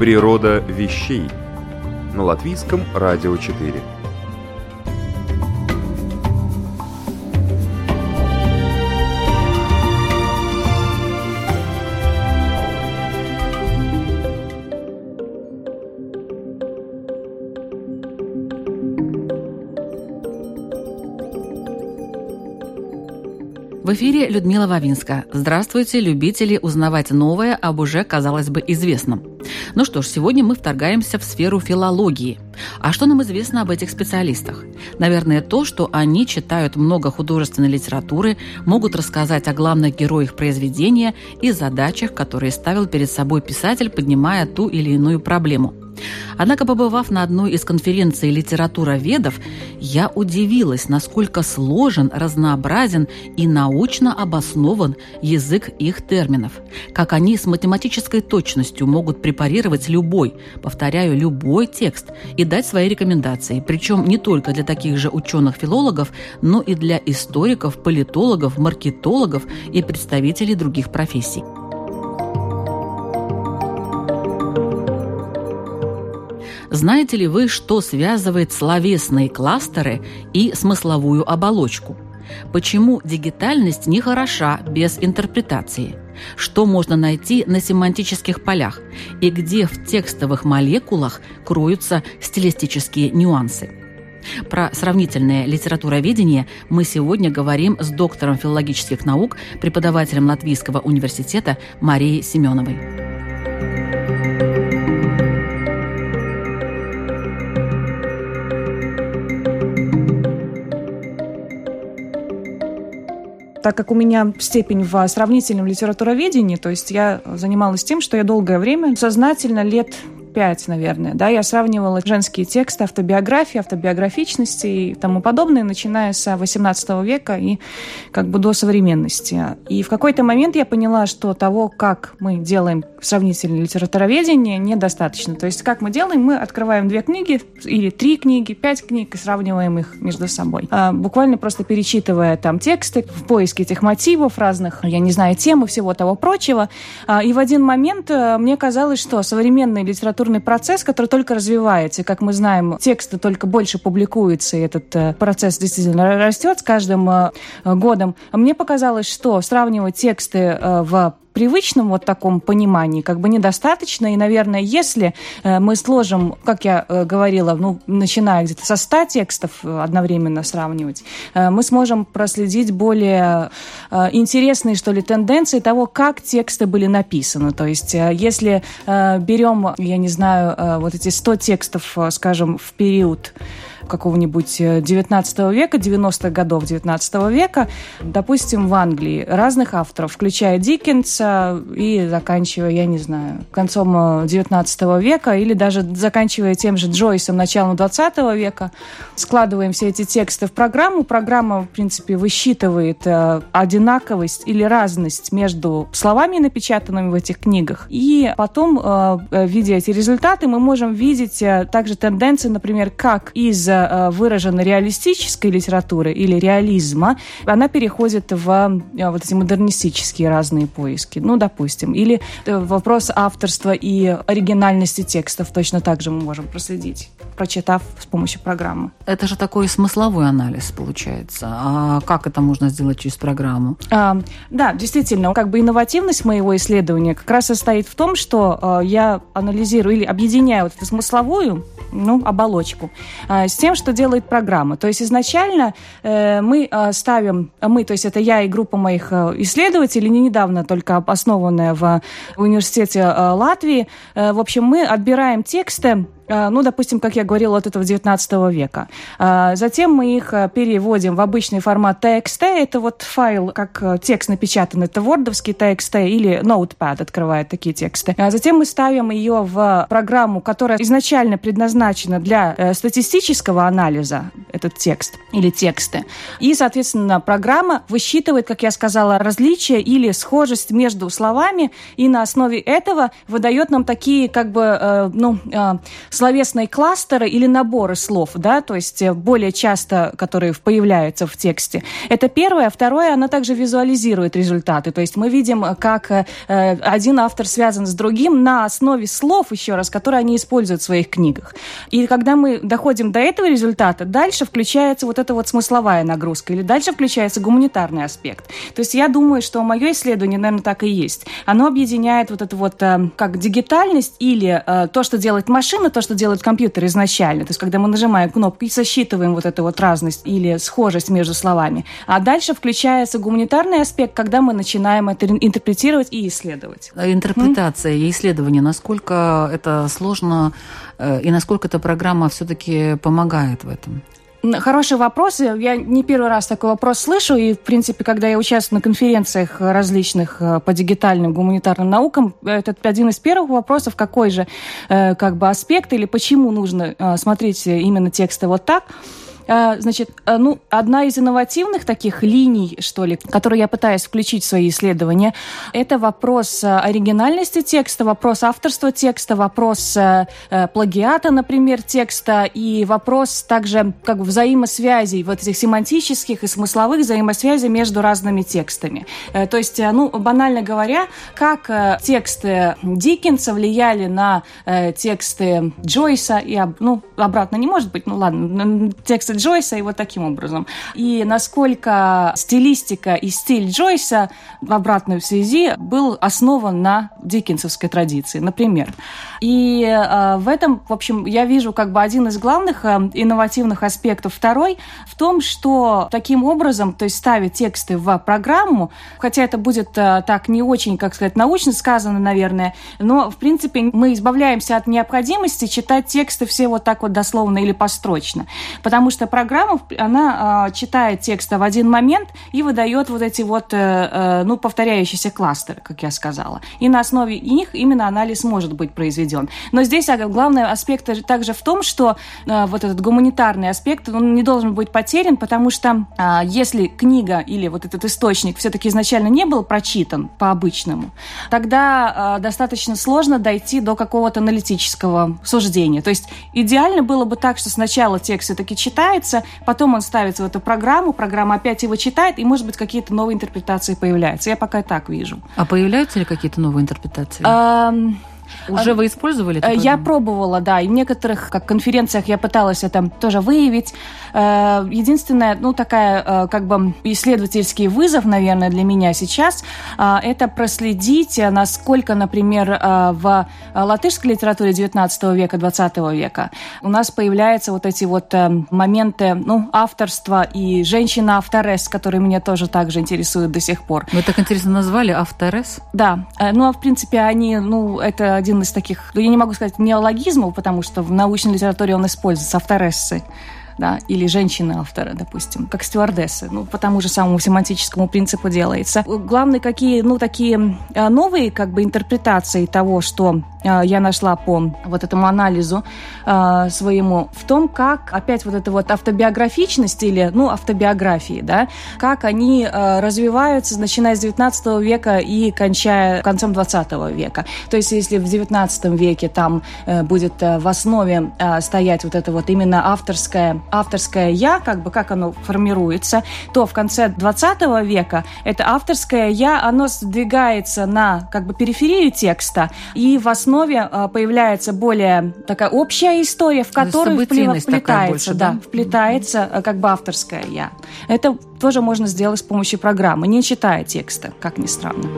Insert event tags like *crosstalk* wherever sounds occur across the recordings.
Природа вещей на латвийском радио 4. В эфире Людмила Вавинска. Здравствуйте, любители узнавать новое об уже, казалось бы, известном. Ну что ж, сегодня мы вторгаемся в сферу филологии. А что нам известно об этих специалистах? Наверное, то, что они читают много художественной литературы, могут рассказать о главных героях произведения и задачах, которые ставил перед собой писатель, поднимая ту или иную проблему – Однако, побывав на одной из конференций «Литература ведов», я удивилась, насколько сложен, разнообразен и научно обоснован язык их терминов. Как они с математической точностью могут препарировать любой, повторяю, любой текст и дать свои рекомендации, причем не только для таких же ученых-филологов, но и для историков, политологов, маркетологов и представителей других профессий. Знаете ли вы, что связывает словесные кластеры и смысловую оболочку? Почему дигитальность не хороша без интерпретации? Что можно найти на семантических полях? И где в текстовых молекулах кроются стилистические нюансы? Про сравнительное литературоведение мы сегодня говорим с доктором филологических наук, преподавателем Латвийского университета Марией Семеновой. Так как у меня степень в сравнительном литературоведении, то есть я занималась тем, что я долгое время сознательно лет пять, наверное, да, я сравнивала женские тексты, автобиографии, автобиографичности и тому подобное, начиная с 18 века и как бы до современности. И в какой-то момент я поняла, что того, как мы делаем сравнительное литературоведение, недостаточно. То есть как мы делаем? Мы открываем две книги или три книги, пять книг и сравниваем их между собой. А, буквально просто перечитывая там тексты в поиске этих мотивов разных, я не знаю, темы, всего того прочего. А, и в один момент э, мне казалось, что современная литература литературный процесс, который только развивается. И, как мы знаем, тексты только больше публикуются, и этот э, процесс действительно растет с каждым э, годом. Мне показалось, что сравнивать тексты э, в привычном вот таком понимании как бы недостаточно. И, наверное, если э, мы сложим, как я э, говорила, ну, начиная где-то со 100 текстов э, одновременно сравнивать, мы сможем проследить более интересные, что ли, тенденции того, как тексты были написаны. То есть, если берем, я не знаю, вот эти 100 текстов, скажем, в период какого-нибудь 19 э, века, 90-х годов 19 века, допустим, в Англии, разных авторов, включая Диккенса и заканчивая, я не знаю, концом 19 э, века или даже заканчивая тем же Джойсом, началом 20 века, складываем все эти тексты в программу. Программа, в принципе, высчитывает э, одинаковость или разность между словами, напечатанными в этих книгах. И потом, видя эти результаты, мы можем видеть также тенденции, например, как из Э, выражена реалистической литературы или реализма, она переходит в э, вот эти модернистические разные поиски. Ну, допустим. Или э, вопрос авторства и оригинальности текстов точно так же мы можем проследить, прочитав с помощью программы. Это же такой смысловой анализ получается. А как это можно сделать через программу? А, да, действительно, как бы инновативность моего исследования как раз состоит в том, что а, я анализирую или объединяю вот эту смысловую ну, оболочку, а, с тем, что делает программа. То есть изначально э, мы а, ставим, мы, то есть это я и группа моих э, исследователей, не недавно только основанная в университете э, Латвии, в общем, мы отбираем тексты ну, допустим, как я говорила, от этого 19 века. Затем мы их переводим в обычный формат TXT. Это вот файл, как текст напечатан, это вордовский TXT или Notepad открывает такие тексты. Затем мы ставим ее в программу, которая изначально предназначена для статистического анализа, этот текст или тексты. И, соответственно, программа высчитывает, как я сказала, различия или схожесть между словами, и на основе этого выдает нам такие, как бы, э, ну, э, словесные кластеры или наборы слов, да, то есть э, более часто, которые появляются в тексте. Это первое. Второе, она также визуализирует результаты, то есть мы видим, как э, один автор связан с другим на основе слов, еще раз, которые они используют в своих книгах. И когда мы доходим до этого результата, дальше включается вот эта вот смысловая нагрузка, или дальше включается гуманитарный аспект. То есть я думаю, что мое исследование, наверное, так и есть. Оно объединяет вот это вот э, как дигитальность или э, то, что делает машина, то, что делает компьютер изначально. То есть когда мы нажимаем кнопку и сосчитываем вот эту вот разность или схожесть между словами. А дальше включается гуманитарный аспект, когда мы начинаем это интерпретировать и исследовать. А интерпретация и исследование, насколько это сложно э, и насколько эта программа все-таки помогает в этом? Хороший вопрос. Я не первый раз такой вопрос слышу. И, в принципе, когда я участвую на конференциях различных э, по дигитальным гуманитарным наукам, это один из первых вопросов, какой же э, как бы аспект или почему нужно э, смотреть именно тексты вот так. А, значит, а, ну, одна из инновативных таких линий, что ли, которую я пытаюсь включить в свои исследования, это вопрос а, оригинальности текста, вопрос авторства текста, вопрос плагиата, например, текста, и вопрос также как бы взаимосвязей, вот этих семантических и смысловых взаимосвязей между разными текстами. Э, то есть, ну, банально говоря, как э, тексты Диккенса влияли на э, тексты Джойса, и, ну, обратно не может быть, ну ладно, тексты Джойса и вот таким образом. И насколько стилистика и стиль Джойса в обратной связи был основан на диккенсовской традиции, например. И э, в этом, в общем, я вижу как бы один из главных э, инновативных аспектов. Второй в том, что таким образом, то есть ставить тексты в программу, хотя это будет э, так не очень, как сказать, научно сказано, наверное, но, в принципе, мы избавляемся от необходимости читать тексты все вот так вот дословно или построчно. Потому что программа, она э, читает тексты в один момент и выдает вот эти вот, э, э, ну, повторяющиеся кластеры, как я сказала. И на основе них именно анализ может быть произведен. Но здесь главный аспект также в том, что э, вот этот гуманитарный аспект, он не должен быть потерян, потому что э, если книга или вот этот источник все-таки изначально не был прочитан по-обычному, тогда э, достаточно сложно дойти до какого-то аналитического суждения. То есть идеально было бы так, что сначала текст все-таки читает, читается, потом он ставится в эту программу, программа опять его читает, и, может быть, какие-то новые интерпретации появляются. Я пока так вижу. А появляются ли какие-то новые интерпретации? Уже вы использовали? Э, я пробовала, да. И в некоторых как конференциях я пыталась это тоже выявить. Э, единственное, ну, такая э, как бы исследовательский вызов, наверное, для меня сейчас, это проследить, насколько, например, в латышской литературе 19 века, 20 века у нас появляются вот эти вот моменты, ну, авторства и женщина-авторес, которые меня тоже также интересуют до сих пор. Вы так интересно назвали авторес? Да. Ну, а в принципе, они, ну, это один из таких, я не могу сказать неологизмов, потому что в научной литературе он используется, авторессы да, или женщины-авторы, допустим, как стюардессы, ну, по тому же самому семантическому принципу делается. Главное, какие, ну, такие а, новые, как бы, интерпретации того, что а, я нашла по вот этому анализу э, своему, в том, как опять вот эта вот автобиографичность или, ну, автобиографии, да, как они развиваются, начиная с 19 века и кончая концом 20 века. То есть, если в 19 веке там э, будет э, в основе стоять вот это вот именно авторское авторское «я», как бы как оно формируется, то в конце 20 века это авторское «я», оно сдвигается на как бы периферию текста, и в основе а, появляется более такая общая история, в которую вплетается, больше, да, да, вплетается а, как бы авторское «я». Это тоже можно сделать с помощью программы, не читая текста, как ни странно.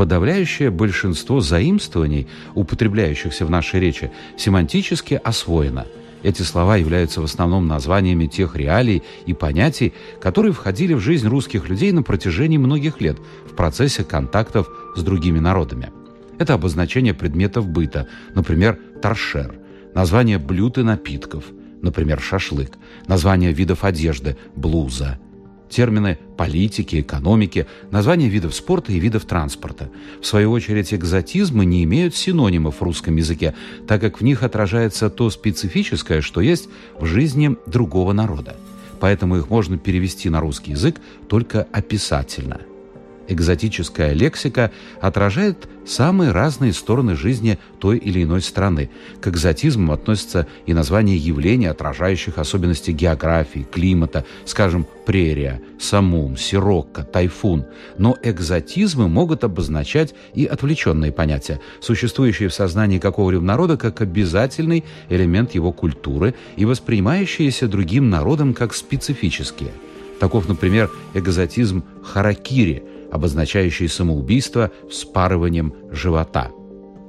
Подавляющее большинство заимствований, употребляющихся в нашей речи, семантически освоено. Эти слова являются в основном названиями тех реалий и понятий, которые входили в жизнь русских людей на протяжении многих лет в процессе контактов с другими народами. Это обозначение предметов быта, например, торшер, название блюд и напитков, например, шашлык, название видов одежды, блуза – термины политики, экономики, названия видов спорта и видов транспорта. В свою очередь, экзотизмы не имеют синонимов в русском языке, так как в них отражается то специфическое, что есть в жизни другого народа. Поэтому их можно перевести на русский язык только описательно – экзотическая лексика отражает самые разные стороны жизни той или иной страны. К экзотизму относятся и названия явлений, отражающих особенности географии, климата, скажем, прерия, самум, сирокко, тайфун. Но экзотизмы могут обозначать и отвлеченные понятия, существующие в сознании какого-либо народа как обязательный элемент его культуры и воспринимающиеся другим народом как специфические. Таков, например, экзотизм харакири – обозначающий самоубийство вспарыванием живота.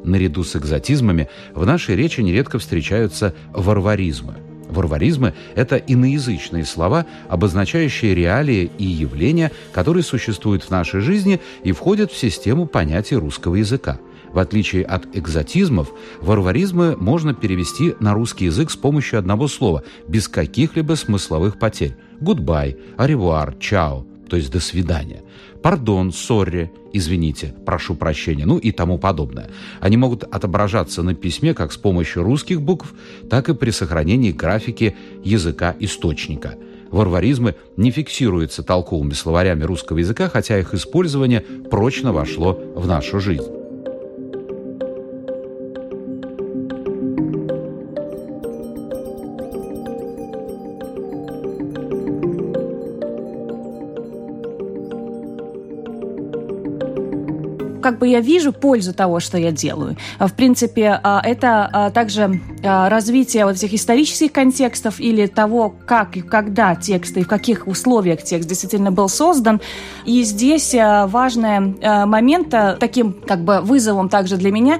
Наряду с экзотизмами в нашей речи нередко встречаются варваризмы. Варваризмы – это иноязычные слова, обозначающие реалии и явления, которые существуют в нашей жизни и входят в систему понятий русского языка. В отличие от экзотизмов, варваризмы можно перевести на русский язык с помощью одного слова, без каких-либо смысловых потерь. Goodbye, au revoir, чао, то есть до свидания пардон, сорри, извините, прошу прощения, ну и тому подобное. Они могут отображаться на письме как с помощью русских букв, так и при сохранении графики языка источника. Варваризмы не фиксируются толковыми словарями русского языка, хотя их использование прочно вошло в нашу жизнь. Как бы я вижу пользу того, что я делаю. А, в принципе, а, это а, также развитие вот этих исторических контекстов или того, как и когда текст и в каких условиях текст действительно был создан. И здесь важный момент, таким как бы вызовом также для меня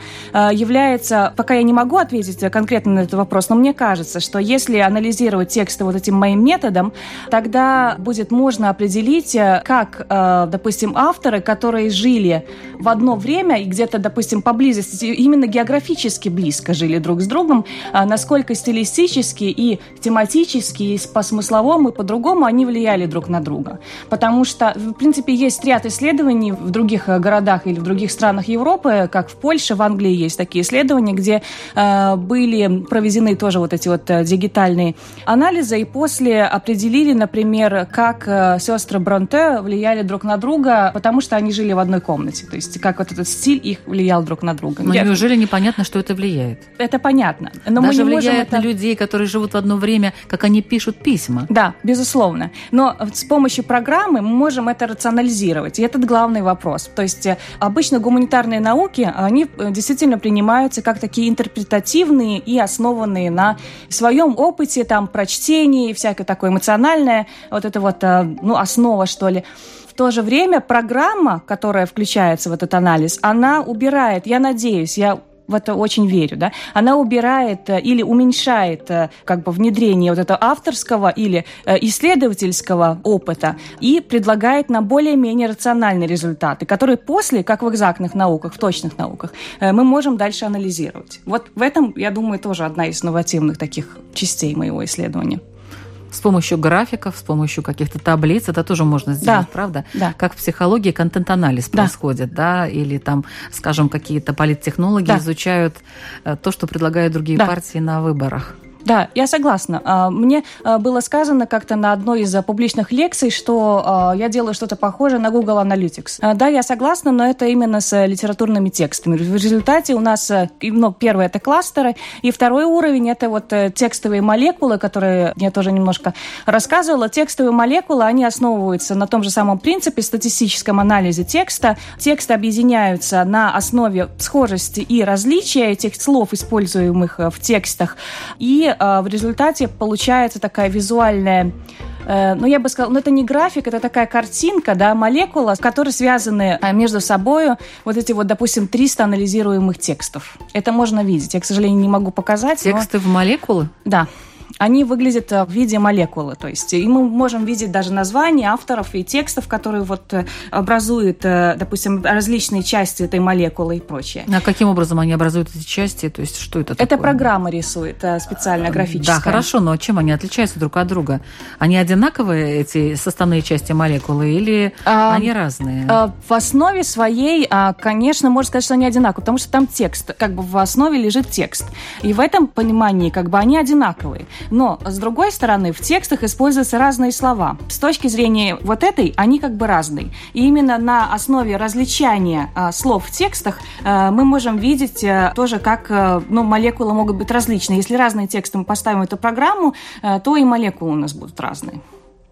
является, пока я не могу ответить конкретно на этот вопрос, но мне кажется, что если анализировать тексты вот этим моим методом, тогда будет можно определить, как, допустим, авторы, которые жили в одно время и где-то, допустим, поблизости, именно географически близко жили друг с другом, а насколько стилистически и тематически, и по смысловому, и по-другому они влияли друг на друга. Потому что, в принципе, есть ряд исследований в других э, городах или в других странах Европы, как в Польше, в Англии есть такие исследования, где э, были проведены тоже вот эти вот э, дигитальные анализы, и после определили, например, как э, сестры Бронте влияли друг на друга, потому что они жили в одной комнате. То есть как вот этот стиль их влиял друг на друга. Но Я... неужели непонятно, что это влияет? Это понятно. Но Даже мы не влияет можем это... на людей, которые живут в одно время, как они пишут письма. Да, безусловно. Но с помощью программы мы можем это рационализировать. И этот главный вопрос. То есть э, обычно гуманитарные науки, они э, действительно принимаются как такие интерпретативные и основанные на своем опыте, там, прочтении, всякое такое эмоциональное, вот это вот, э, ну, основа, что ли. В то же время программа, которая включается в этот анализ, она убирает, я надеюсь, я в это очень верю, да, она убирает э, или уменьшает э, как бы внедрение вот этого авторского или э, исследовательского опыта и предлагает нам более-менее рациональные результаты, которые после, как в экзактных науках, в точных науках, мы можем дальше анализировать. Вот в этом, я думаю, тоже одна из инновативных таких частей моего исследования. С помощью графиков, с помощью каких-то таблиц это тоже можно сделать, да, правда? Да. Как в психологии контент-анализ да. происходит, да, или там, скажем, какие-то политтехнологи да. изучают э, то, что предлагают другие да. партии на выборах. Да, я согласна. А, мне а, было сказано как-то на одной из а, публичных лекций, что я делаю что-то похожее на Google Analytics. Да, я согласна, но это именно с литературными текстами. В результате у нас, ну, первое это кластеры, и второй уровень это вот э, текстовые молекулы, которые я тоже немножко рассказывала. Текстовые молекулы, они основываются на том же самом принципе статистическом анализе текста. Тексты объединяются на основе схожести и различия этих слов, используемых э, в текстах, и а, в результате получается такая визуальная Э, ну, я бы сказала, ну, это не график, это такая картинка, да, молекула, которые связаны э, между собой вот эти вот, допустим, 300 анализируемых текстов. Это можно видеть. Я, к сожалению, не могу показать. Тексты но... в молекулы? Да они выглядят э, в виде молекулы. То есть и мы можем видеть даже названия авторов и текстов, которые вот э, образуют, э, допустим, различные части этой молекулы и прочее. А каким образом они образуют эти части? То есть что это такое? Это программа рисует специально графическая. Да, хорошо, но чем они отличаются друг от друга? Они одинаковые, эти составные части молекулы, или а, они разные? А, в основе своей, а, конечно, можно сказать, что они одинаковые, потому что там текст, как бы в основе лежит текст. И в этом понимании как бы они одинаковые. Но, с другой стороны, в текстах используются разные слова. С точки зрения вот этой, они как бы разные. И именно на основе различания а, слов в текстах а, мы можем видеть а, тоже, как а, ну, молекулы могут быть различны. Если разные тексты мы поставим эту программу, а, то и молекулы у нас будут разные.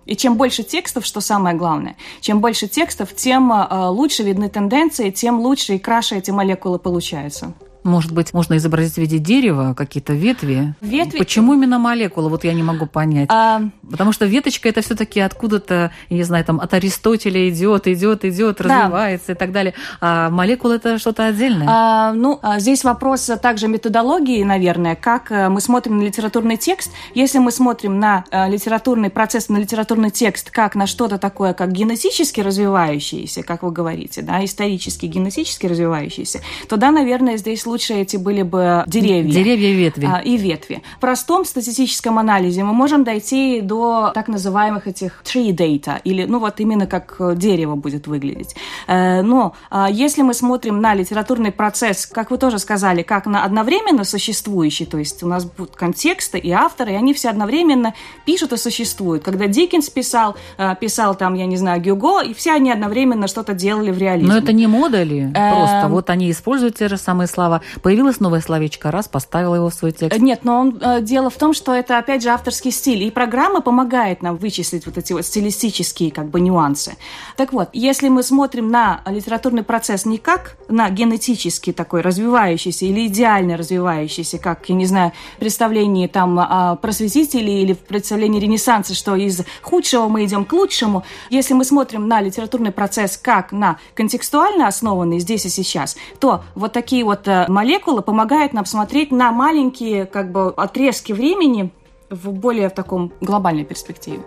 И чем больше текстов, что самое главное, чем больше текстов, тем лучше видны тенденции, тем лучше и краше эти молекулы получаются. Может быть, можно изобразить в виде дерева какие-то ветви? Ветви. Почему именно молекулы? Вот я не могу понять. А... Потому что веточка это все-таки откуда-то, я не знаю, там от Аристотеля идет, идет, идет, да. развивается и так далее. А молекула это что-то отдельное. А, ну, а здесь вопрос также методологии, наверное, как э, мы смотрим на литературный текст. Если мы смотрим на э, литературный процесс, на литературный текст, как на что-то такое, как генетически развивающееся, как вы говорите, да, исторически, генетически развивающееся, то да, наверное, здесь лучше эти были бы деревья. Деревья и ветви. А, и ветви. В простом статистическом анализе мы можем дойти до так называемых этих tree data, или, ну, вот именно как дерево будет выглядеть. Э, но а, если мы смотрим на литературный процесс, как вы тоже сказали, как на одновременно существующий, то есть у нас будут контексты и авторы, и они все одновременно пишут и существуют. Когда Диккенс писал, э, писал там, я не знаю, Гюго, и все они одновременно что-то делали в реализме. Но это не модули, просто вот они используют те же самые слова, Появилось новое словечко, раз, поставила его в свой текст. Нет, но он, э, дело в том, что это, опять же, авторский стиль. И программа помогает нам вычислить вот эти вот стилистические как бы нюансы. Так вот, если мы смотрим на литературный процесс не как на генетически такой развивающийся или идеально развивающийся, как, я не знаю, представление там просветителей или в представлении Ренессанса, что из худшего мы идем к лучшему. Если мы смотрим на литературный процесс как на контекстуально основанный здесь и сейчас, то вот такие вот молекула помогает нам смотреть на маленькие как бы отрезки времени в более в таком глобальной перспективе.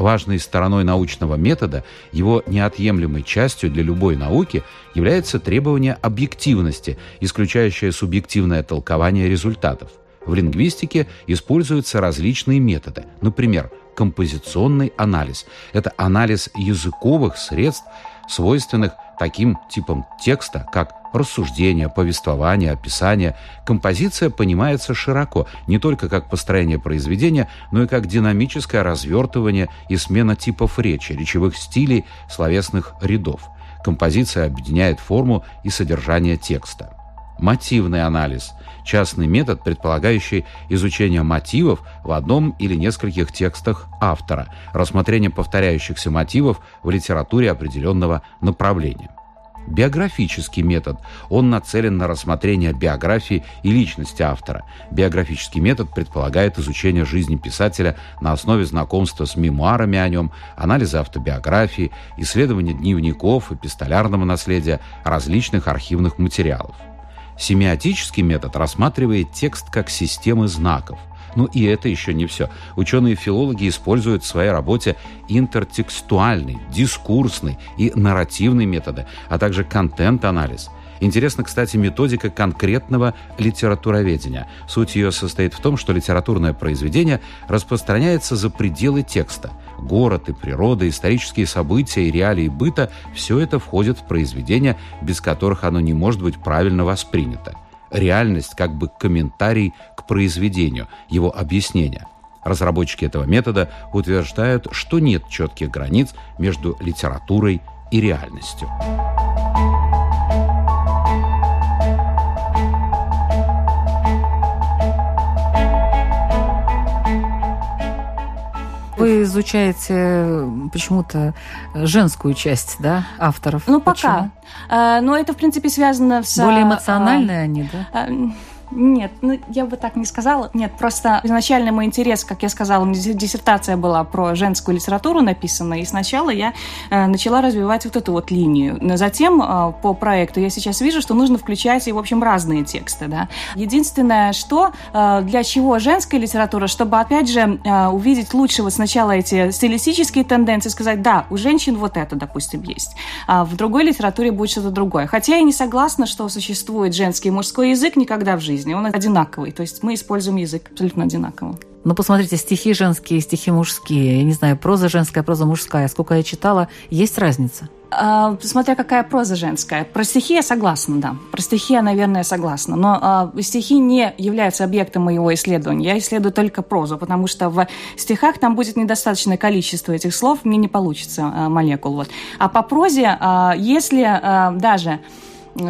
Важной стороной научного метода, его неотъемлемой частью для любой науки является требование объективности, исключающее субъективное толкование результатов. В лингвистике используются различные методы, например, композиционный анализ. Это анализ языковых средств, свойственных таким типам текста, как рассуждение, повествование, описание. Композиция понимается широко, не только как построение произведения, но и как динамическое развертывание и смена типов речи, речевых стилей, словесных рядов. Композиция объединяет форму и содержание текста. Мотивный анализ – частный метод, предполагающий изучение мотивов в одном или нескольких текстах автора, рассмотрение повторяющихся мотивов в литературе определенного направления. Биографический метод. Он нацелен на рассмотрение биографии и личности автора. Биографический метод предполагает изучение жизни писателя на основе знакомства с мемуарами о нем, анализа автобиографии, исследования дневников, эпистолярного наследия, различных архивных материалов. Семиотический метод рассматривает текст как системы знаков. Но и это еще не все. Ученые-филологи используют в своей работе интертекстуальный, дискурсный и нарративный методы, а также контент-анализ – Интересна, кстати, методика конкретного литературоведения. Суть ее состоит в том, что литературное произведение распространяется за пределы текста. Город и природа, исторические события и реалии быта – все это входит в произведение, без которых оно не может быть правильно воспринято реальность как бы комментарий к произведению, его объяснение. Разработчики этого метода утверждают, что нет четких границ между литературой и реальностью. Вы изучаете почему-то женскую часть, да, авторов? Ну, пока. А, но это, в принципе, связано с... Более эмоциональные а, они, да? Нет, ну я бы так не сказала. Нет, просто изначально мой интерес, как я сказала, диссертация была про женскую литературу написана, и сначала я э, начала развивать вот эту вот линию. Но затем э, по проекту я сейчас вижу, что нужно включать и, в общем, разные тексты. Да. Единственное, что э, для чего женская литература, чтобы, опять же, э, увидеть лучше вот сначала эти стилистические тенденции, сказать, да, у женщин вот это, допустим, есть, а в другой литературе будет что-то другое. Хотя я не согласна, что существует женский и мужской язык никогда в жизни жизни, он одинаковый. То есть мы используем язык абсолютно одинаково. Ну, посмотрите, стихи женские, стихи мужские. Я не знаю, проза женская, проза мужская. Сколько я читала, есть разница? А, смотря какая проза женская. Про стихи я согласна, да. Про стихи я, наверное, согласна. Но а, стихи не являются объектом моего исследования. Я исследую только прозу, потому что в стихах там будет недостаточное количество этих слов, мне не получится а, молекул. Вот. А по прозе, а, если а, даже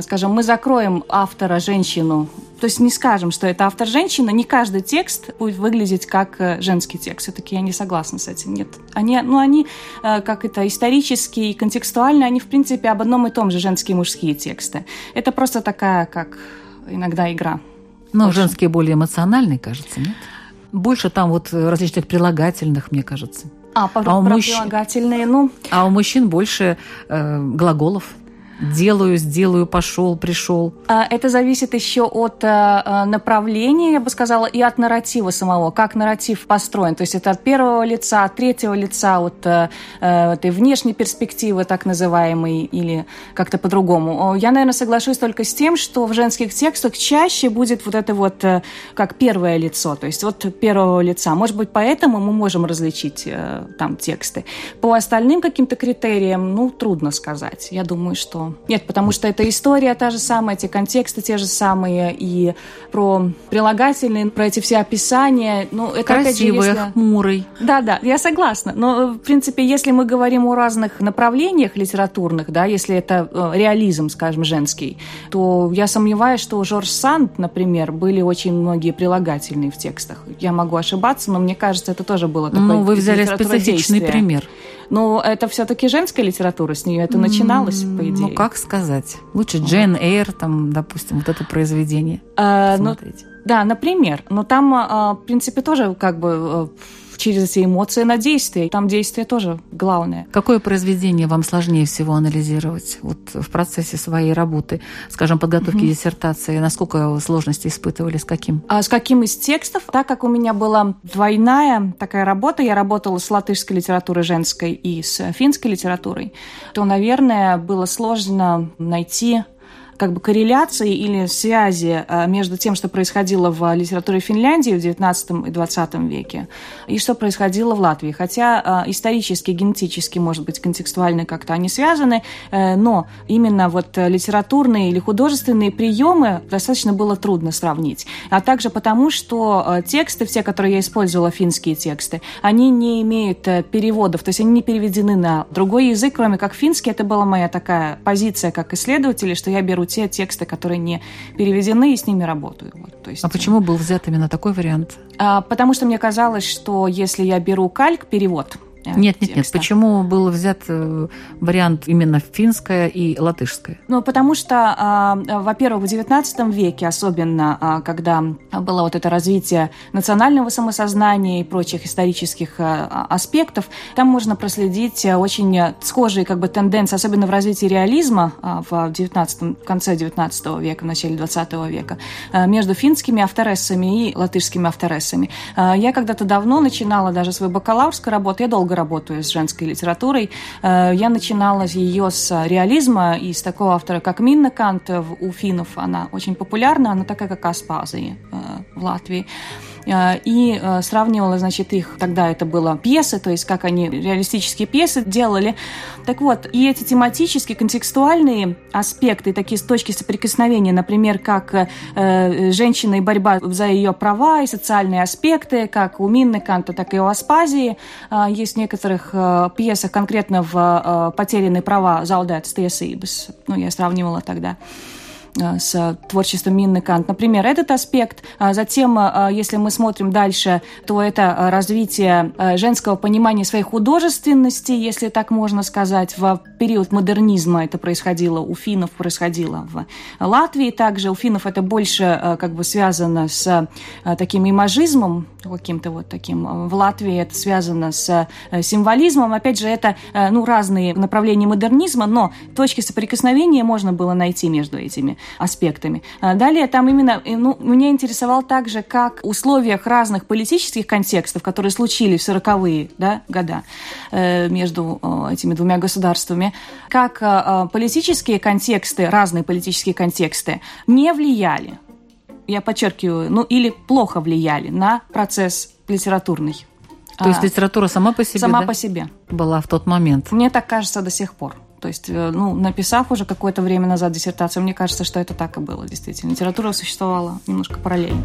скажем, мы закроем автора женщину, то есть не скажем, что это автор женщина, не каждый текст будет выглядеть как э, женский текст. Все-таки я не согласна с этим. Нет. Они, ну, они, э, как это, исторически и контекстуально, они, в принципе, об одном и том же женские и мужские тексты. Это просто такая, как иногда игра. Но женские более эмоциональные, кажется, нет? Больше там вот различных прилагательных, мне кажется. А, а у про мужчин... прилагательные, ну... А у мужчин больше э, глаголов делаю, сделаю, пошел, пришел? А, это зависит еще от э, э, направления, я бы сказала, и от нарратива самого, как нарратив построен. То есть это от первого лица, от третьего лица, от э, этой внешней перспективы, так называемой, или как-то по-другому. Я, наверное, соглашусь только с тем, что в женских текстах чаще будет вот это вот как первое лицо, то есть вот первого лица. Может быть, поэтому мы можем различить там тексты. По остальным каким-то критериям, ну, трудно сказать. Я думаю, что нет, потому что эта история та же самая, эти контексты те же самые, и про прилагательные, про эти все описания. Ну, это, Красивый, если... хмурый. Да-да, я согласна. Но, в принципе, если мы говорим о разных направлениях литературных, да, если это э, реализм, скажем, женский, то я сомневаюсь, что у Жорж Санд, например, были очень многие прилагательные в текстах. Я могу ошибаться, но мне кажется, это тоже было такое Ну, вы взяли специфичный пример. Но это все-таки женская литература, с нее это начиналось, по идее. Ну, как сказать? Лучше Джейн Эйр, там, допустим, вот это произведение. А, ну, да, например. Но там, а, в принципе, тоже как бы э, через эти эмоции на действие. Там действие тоже главное. Какое произведение вам сложнее всего анализировать вот в процессе своей работы, скажем, подготовки угу. диссертации? Насколько сложности испытывали, с каким? А с каким из текстов? Так как у меня была двойная такая работа, я работала с латышской литературой женской и с финской литературой, то, наверное, было сложно найти как бы корреляции или связи э, между тем, что происходило в литературе Финляндии в XIX и XX веке, и что происходило в Латвии. Хотя э, исторически, генетически, может быть, контекстуально как-то они связаны, э, но именно вот литературные или художественные приемы достаточно было трудно сравнить. А также потому, что тексты, все, которые я использовала, финские тексты, они не имеют переводов, то есть они не переведены на другой язык, кроме как финский. Это была моя такая позиция как исследователя, что я беру те тексты, которые не переведены, и с ними работаю. Вот, то есть, а почему был взят именно такой вариант? А, потому что мне казалось, что если я беру кальк, перевод, Э, нет, нет, нет. Почему был взят э, вариант именно финское и латышское? Ну, потому что, а, во-первых, в XIX веке, особенно а, когда было вот это развитие национального самосознания и прочих исторических а, аспектов, там можно проследить очень схожие как бы тенденции, особенно в развитии реализма в 19 в конце XIX века, в начале XX века, между финскими авторессами и латышскими авторессами. Я когда-то давно начинала даже свою бакалаврскую работу, я долго долго работаю с женской литературой. Э, я начинала ее с реализма и с такого автора, как Минна Кант у финнов. Она очень популярна, она такая, как Аспазия э, в Латвии. Э, и э, сравнивала, значит, их, тогда это было пьесы, то есть как они реалистические пьесы делали. Так вот, и эти тематические, контекстуальные аспекты, такие точки соприкосновения, например, как э, женщина и борьба за ее права и социальные аспекты, как у Минны Канта, так и у Аспазии. Есть в некоторых пьесах конкретно в «Потерянные права» «Zaudētas tiesības». Ну, я сравнивала тогда. С творчеством Минны Кант. Например, этот аспект. Затем, если мы смотрим дальше, то это развитие женского понимания своей художественности, если так можно сказать, в период модернизма это происходило у финнов, происходило в Латвии также. У финнов это больше как бы связано с таким имажизмом, каким-то вот таким. В Латвии это связано с символизмом. Опять же, это ну, разные направления модернизма, но точки соприкосновения можно было найти между этими аспектами. Далее там именно, э, ну, меня интересовал также, как в условиях разных политических контекстов, которые случились в 40-е да, года э, между э, этими двумя государствами, как политические контексты, разные политические контексты не влияли, я подчеркиваю, ну или плохо влияли на процесс литературный. То есть а, литература сама по себе? Сама да? по себе. Была в тот момент? Мне так кажется до сих пор. То есть, э, ну, написав уже какое-то время назад диссертацию, мне кажется, что это так и было, действительно. Литература существовала немножко параллельно.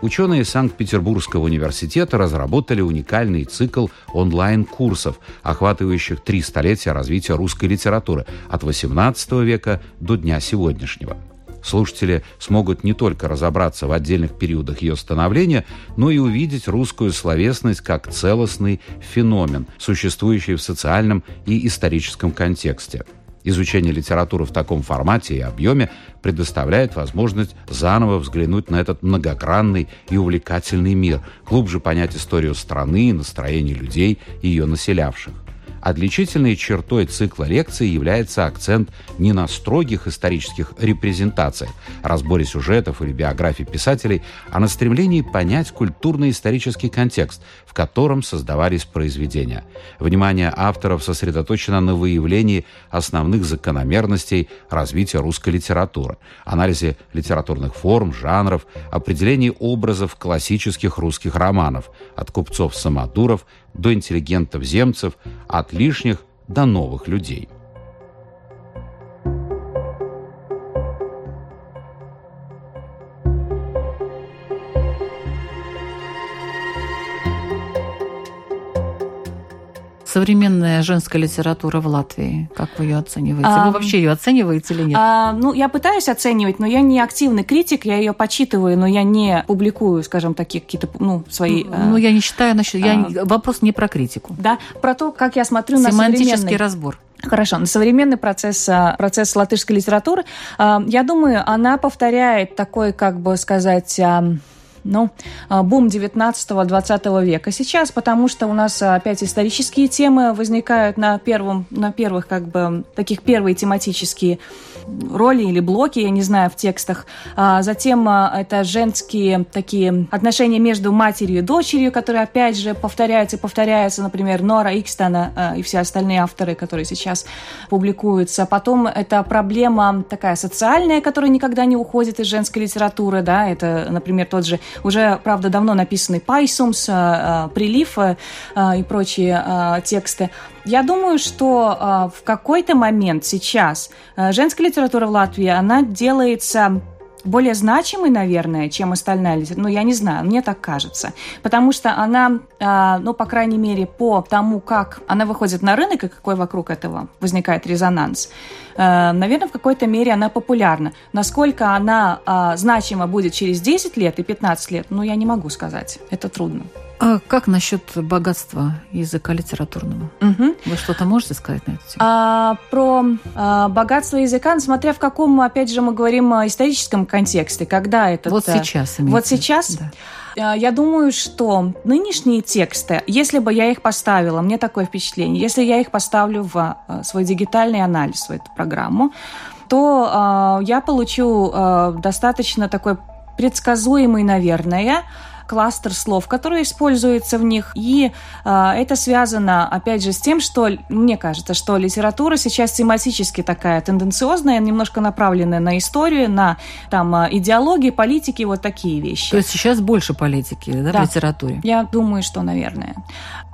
Ученые Санкт-Петербургского университета разработали уникальный цикл онлайн-курсов, охватывающих три столетия развития русской литературы от XVIII века до дня сегодняшнего. Слушатели смогут не только разобраться в отдельных периодах ее становления, но и увидеть русскую словесность как целостный феномен, существующий в социальном и историческом контексте – Изучение литературы в таком формате и объеме предоставляет возможность заново взглянуть на этот многогранный и увлекательный мир, глубже понять историю страны и настроение людей, ее населявших. Отличительной чертой цикла лекций является акцент не на строгих исторических репрезентациях, разборе сюжетов или биографий писателей, а на стремлении понять культурно-исторический контекст, в котором создавались произведения. Внимание авторов сосредоточено на выявлении основных закономерностей развития русской литературы, анализе литературных форм, жанров, определении образов классических русских романов, от купцов-самодуров до интеллигентов-земцев, от лишних до новых людей – современная женская литература в Латвии? Как вы ее оцениваете? А, вы вообще ее оцениваете или нет? А, ну, я пытаюсь оценивать, но я не активный критик, я ее почитываю, но я не публикую, скажем, такие какие-то ну, свои... Ну, а, я не считаю, насчет... Я, а, вопрос не про критику. Да, про то, как я смотрю на современный... разбор. Хорошо, на современный процесс, а, процесс латышской литературы, я думаю, она повторяет такой, как бы сказать ну, а, бум 19-20 века сейчас, потому что у нас опять исторические темы возникают на, первом, на первых, как бы, таких первые тематические роли или блоки, я не знаю, в текстах. А затем а, это женские такие отношения между матерью и дочерью, которые опять же повторяются и повторяются, например, Нора Икстона а, и все остальные авторы, которые сейчас публикуются. Потом это проблема такая социальная, которая никогда не уходит из женской литературы, да, это, например, тот же уже, правда, давно написанный Пайсумс, Прилив и прочие тексты. Я думаю, что в какой-то момент сейчас женская литература в Латвии, она делается более значимой, наверное, чем остальная литература. Ну, я не знаю, мне так кажется. Потому что она, а, ну, по крайней мере, по тому, как она выходит на рынок и какой вокруг этого возникает резонанс, а, наверное, в какой-то мере она популярна. Насколько она а, значима будет через 10 лет и 15 лет, ну, я не могу сказать. Это трудно. А как насчет богатства языка литературного? Угу. Вы что-то можете сказать на эту тему? А, про а, богатство языка, ну, смотря в каком, опять же, мы говорим о историческом контексте, когда это... Вот э, сейчас. Вот сейчас? Да. Я думаю, что нынешние тексты, если бы я их поставила, мне такое впечатление, если я их поставлю в э, свой дигитальный анализ, в эту программу, то э, я получу э, достаточно такой предсказуемый, наверное, кластер слов, которые используются в них. И э, это связано, опять же, с тем, что мне кажется, что литература сейчас тематически такая тенденциозная, немножко направленная на историю, на там а, идеологии, политики, вот такие вещи. То есть сейчас больше политики да, да, в литературе? Я думаю, что, наверное.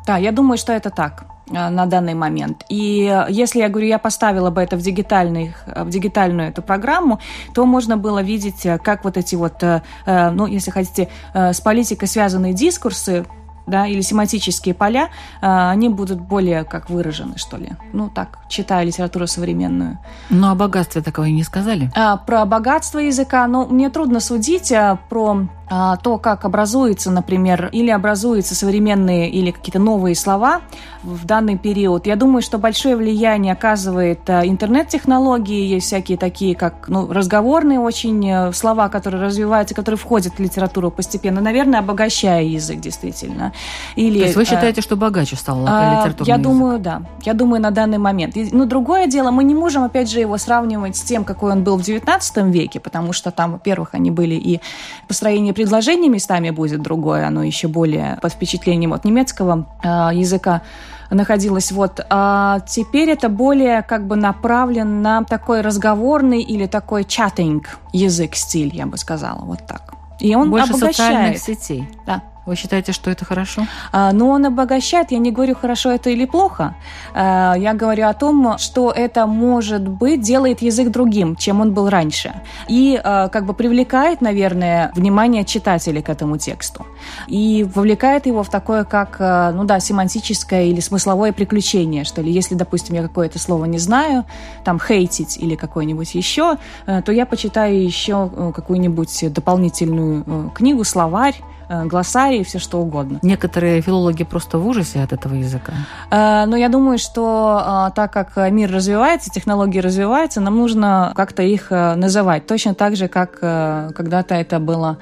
Да, я думаю, что это так. На данный момент. И если я говорю, я поставила бы это в, дигитальный, в дигитальную эту программу, то можно было видеть, как вот эти вот, ну, если хотите, с политикой связанные дискурсы да, или семантические поля, а, они будут более как выражены, что ли. Ну, так, читая литературу современную. Ну, о богатстве такого и не сказали. А, про богатство языка, ну, мне трудно судить а, про а, то, как образуется, например, или образуются современные или какие-то новые слова в данный период. Я думаю, что большое влияние оказывает а, интернет-технологии, есть всякие такие, как ну, разговорные очень э, слова, которые развиваются, которые входят в литературу постепенно, наверное, обогащая язык действительно. Или, То есть вы э, считаете, что богаче стал литературный Я язык? думаю, да. Я думаю, на данный момент. Но ну, другое дело, мы не можем, опять же, его сравнивать с тем, какой он был в XIX веке, потому что там, во-первых, они были и построение предложение местами будет другое, оно еще более под впечатлением от немецкого э, языка находилось. Вот. А теперь это более как бы направлен на такой разговорный или такой чатинг язык, стиль, я бы сказала, вот так. И он Больше обогащает. социальных сетей. Да. Вы считаете, что это хорошо? А, ну, он обогащает. Я не говорю, хорошо это или плохо. А, я говорю о том, что это, может быть, делает язык другим, чем он был раньше. И а, как бы привлекает, наверное, внимание читателей к этому тексту. И вовлекает его в такое, как, ну да, семантическое или смысловое приключение, что ли. Если, допустим, я какое-то слово не знаю, там, хейтить или какое-нибудь еще, то я почитаю еще э, какую-нибудь дополнительную э, книгу, словарь, Э, глоссарий, все что угодно. Некоторые филологи просто в ужасе от этого языка. Э, но я думаю, что э, так как мир развивается, технологии развиваются, нам нужно как-то их называть. Точно так же, как когда-то это было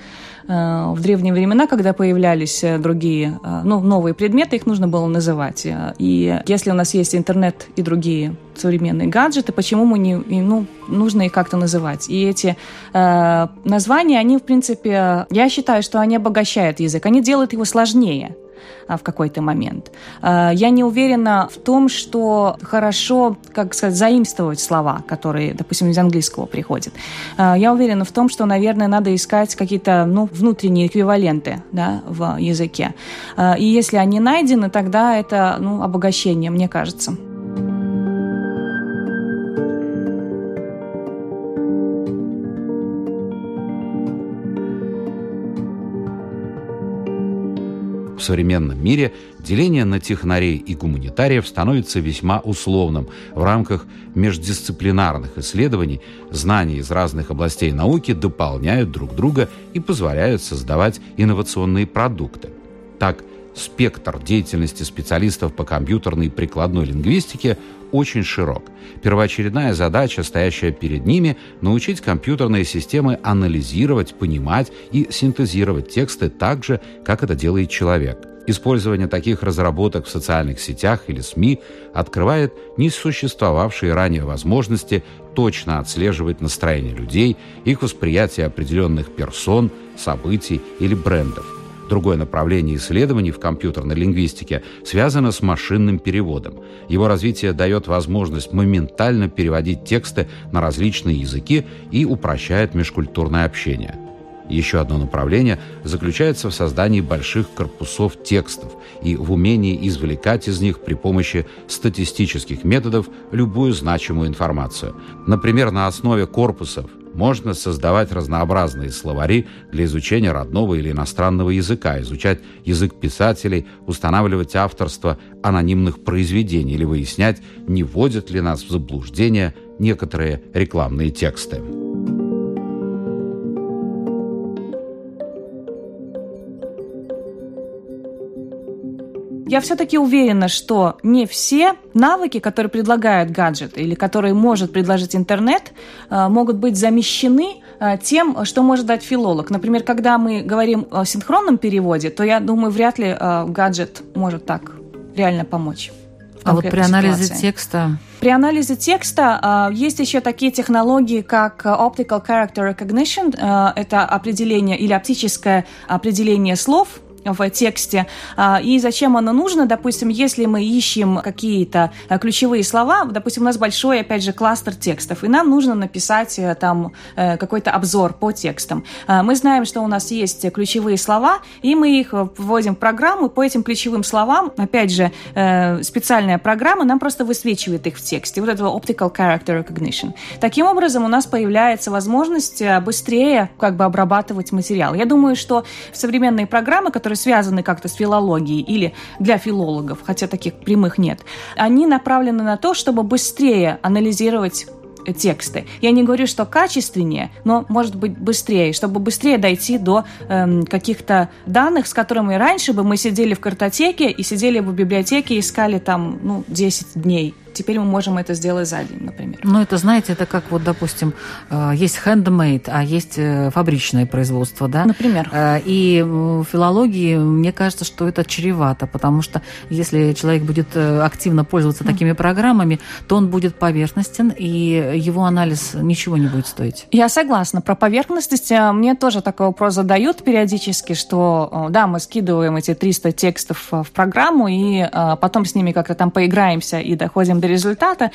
в древние времена, когда появлялись другие, ну, новые предметы, их нужно было называть. И если у нас есть интернет и другие современные гаджеты, почему мы не, ну, нужно их как-то называть. И эти э, названия, они, в принципе, я считаю, что они обогащают язык, они делают его сложнее в какой-то момент. Э, я не уверена в том, что хорошо, как сказать, заимствовать слова, которые, допустим, из английского приходят. Э, я уверена в том, что, наверное, надо искать какие-то ну, внутренние эквиваленты да, в языке. И если они найдены, тогда это ну, обогащение, мне кажется. В современном мире деление на технарей и гуманитариев становится весьма условным. В рамках междисциплинарных исследований знания из разных областей науки дополняют друг друга и позволяют создавать инновационные продукты. Так, спектр деятельности специалистов по компьютерной и прикладной лингвистике очень широк. Первоочередная задача, стоящая перед ними, научить компьютерные системы анализировать, понимать и синтезировать тексты так же, как это делает человек. Использование таких разработок в социальных сетях или СМИ открывает несуществовавшие ранее возможности точно отслеживать настроение людей, их восприятие определенных персон, событий или брендов. Другое направление исследований в компьютерной лингвистике связано с машинным переводом. Его развитие дает возможность моментально переводить тексты на различные языки и упрощает межкультурное общение. Еще одно направление заключается в создании больших корпусов текстов и в умении извлекать из них при помощи статистических методов любую значимую информацию. Например, на основе корпусов можно создавать разнообразные словари для изучения родного или иностранного языка, изучать язык писателей, устанавливать авторство анонимных произведений или выяснять, не вводят ли нас в заблуждение некоторые рекламные тексты. Я все-таки уверена, что не все навыки, которые предлагают гаджет или которые может предложить интернет, э, могут быть замещены э, тем, что может дать филолог. Например, когда мы говорим о синхронном переводе, то я думаю, вряд ли э, гаджет может так реально помочь. А вот при анализе ситуации. текста? При анализе текста э, есть еще такие технологии, как Optical Character Recognition. Э, это определение или оптическое определение слов в тексте а, и зачем оно нужно. Допустим, если мы ищем какие-то а, ключевые слова, допустим, у нас большой, опять же, кластер текстов, и нам нужно написать э, там э, какой-то обзор по текстам. А, мы знаем, что у нас есть ключевые слова, и мы их вводим в программу, по этим ключевым словам, опять же, э, специальная программа нам просто высвечивает их в тексте. Вот этого optical character recognition. Таким образом, у нас появляется возможность быстрее как бы обрабатывать материал. Я думаю, что современные программы, которые которые связаны как-то с филологией или для филологов, хотя таких прямых нет, они направлены на то, чтобы быстрее анализировать тексты. Я не говорю, что качественнее, но может быть быстрее, чтобы быстрее дойти до эм, каких-то данных, с которыми раньше бы мы сидели в картотеке и сидели в библиотеке и искали там ну, 10 дней Теперь мы можем это сделать за день, например. Ну, это, знаете, это как вот, допустим, э, есть handmade, а есть э, фабричное производство, да? Например. Э, и в филологии, мне кажется, что это чревато, потому что если человек будет активно пользоваться такими программами, то он будет поверхностен, и его анализ ничего не будет стоить. Я согласна. Про поверхностность мне тоже такой вопрос задают периодически, что, да, мы скидываем эти 300 текстов в программу, и потом с ними как-то там поиграемся и доходим до результата.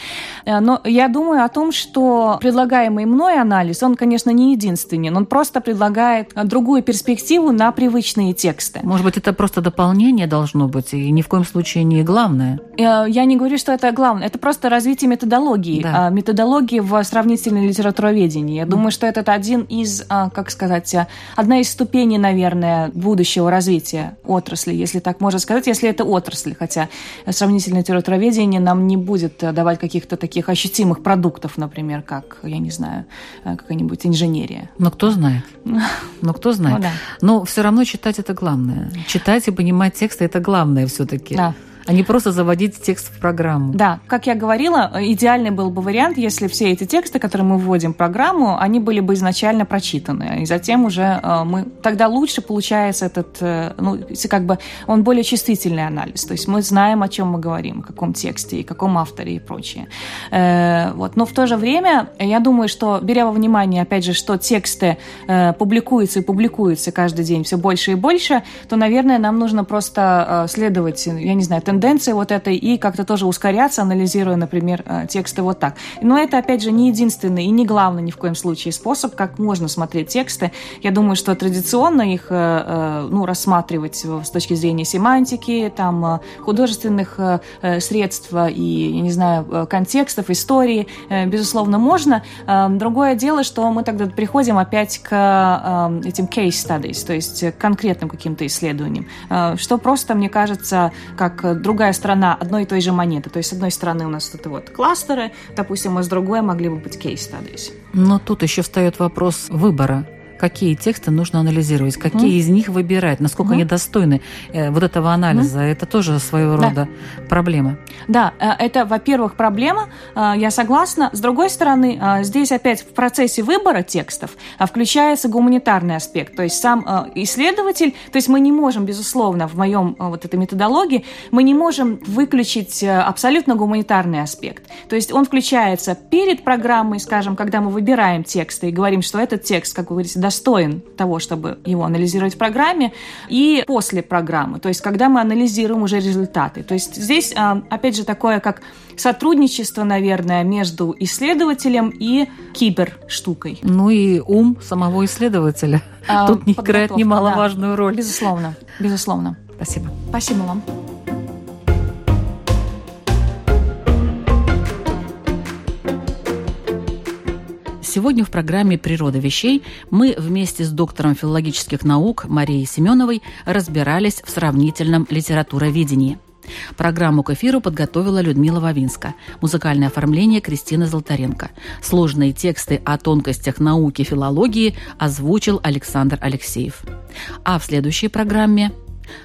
Э, но я думаю о том, что предлагаемый мной анализ, он, конечно, не единственный, он просто предлагает другую перспективу на привычные тексты. Может быть, это просто дополнение должно быть, и ни в коем случае не главное? Э, я не говорю, что это главное. Это просто развитие методологии. Да. А, методологии в сравнительной литературоведении. Я думаю, что это один из, а, как сказать, одна из ступеней, наверное, будущего развития отрасли, если так можно сказать, если это отрасль, хотя сравнительное литературоведение нам не будет будет э, давать каких-то таких ощутимых продуктов, например, как, я не знаю, э, какая-нибудь инженерия. Но кто знает? *laughs* Но кто знает? Ну, да. Но все равно читать это главное. Читать и понимать тексты это главное все-таки. Да а не просто заводить текст в программу. Да, как я говорила, идеальный был бы вариант, если все эти тексты, которые мы вводим в программу, они были бы изначально прочитаны, и затем уже э, мы... Тогда лучше получается этот, э, ну, как бы, он более чувствительный анализ, то есть мы знаем, о чем мы говорим, о каком тексте, и каком авторе и прочее. Э, вот. Но в то же время, я думаю, что, беря во внимание, опять же, что тексты публикуются и публикуются каждый день все больше и больше, то, наверное, нам нужно просто следовать, я не знаю, тенденции вот этой и как-то тоже ускоряться, анализируя, например, э, тексты вот так. Но это, опять же, не единственный и не главный ни в коем случае способ, как можно смотреть тексты. Я думаю, что традиционно их э, э, ну, рассматривать с точки зрения семантики, там, художественных средств и, я не знаю, контекстов, истории, безусловно, можно. Другое дело, что мы тогда приходим опять к этим case studies, то есть к конкретным каким-то исследованиям, что просто, мне кажется, как другая сторона одной и той же монеты. То есть, с одной стороны, у нас это вот кластеры, допустим, а с другой могли бы быть studies. Но тут еще встает вопрос выбора какие тексты нужно анализировать, какие mm. из них выбирать, насколько mm. они достойны э, вот этого анализа. Mm. Это тоже своего да. рода проблема. Да, э, это, во-первых, проблема, э, я согласна. С другой стороны, э, здесь опять в процессе выбора текстов включается гуманитарный аспект, то есть сам исследователь, то есть мы не можем, безусловно, в моем вот этой методологии, мы не можем выключить абсолютно гуманитарный аспект. То есть он включается перед программой, скажем, когда мы выбираем тексты и говорим, что этот текст, как вы говорите, достоин того, чтобы его анализировать в программе, и после программы, то есть когда мы анализируем уже результаты. То есть здесь, а, опять же, такое как сотрудничество, наверное, между исследователем и киберштукой. Ну и ум самого исследователя а, тут играет немаловажную да, роль. Безусловно, безусловно. Спасибо. Спасибо вам. Сегодня в программе «Природа вещей» мы вместе с доктором филологических наук Марией Семеновой разбирались в сравнительном литературоведении. Программу к эфиру подготовила Людмила Вавинска. Музыкальное оформление Кристина Золотаренко. Сложные тексты о тонкостях науки филологии озвучил Александр Алексеев. А в следующей программе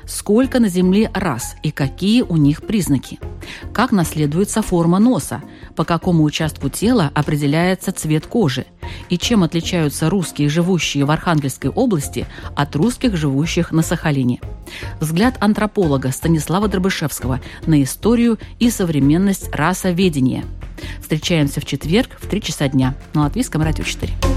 Сколько на Земле рас и какие у них признаки? Как наследуется форма носа? По какому участку тела определяется цвет кожи? И чем отличаются русские, живущие в Архангельской области, от русских, живущих на Сахалине? Взгляд антрополога Станислава Дробышевского на историю и современность расоведения. Встречаемся в четверг в 3 часа дня на Латвийском радио 4.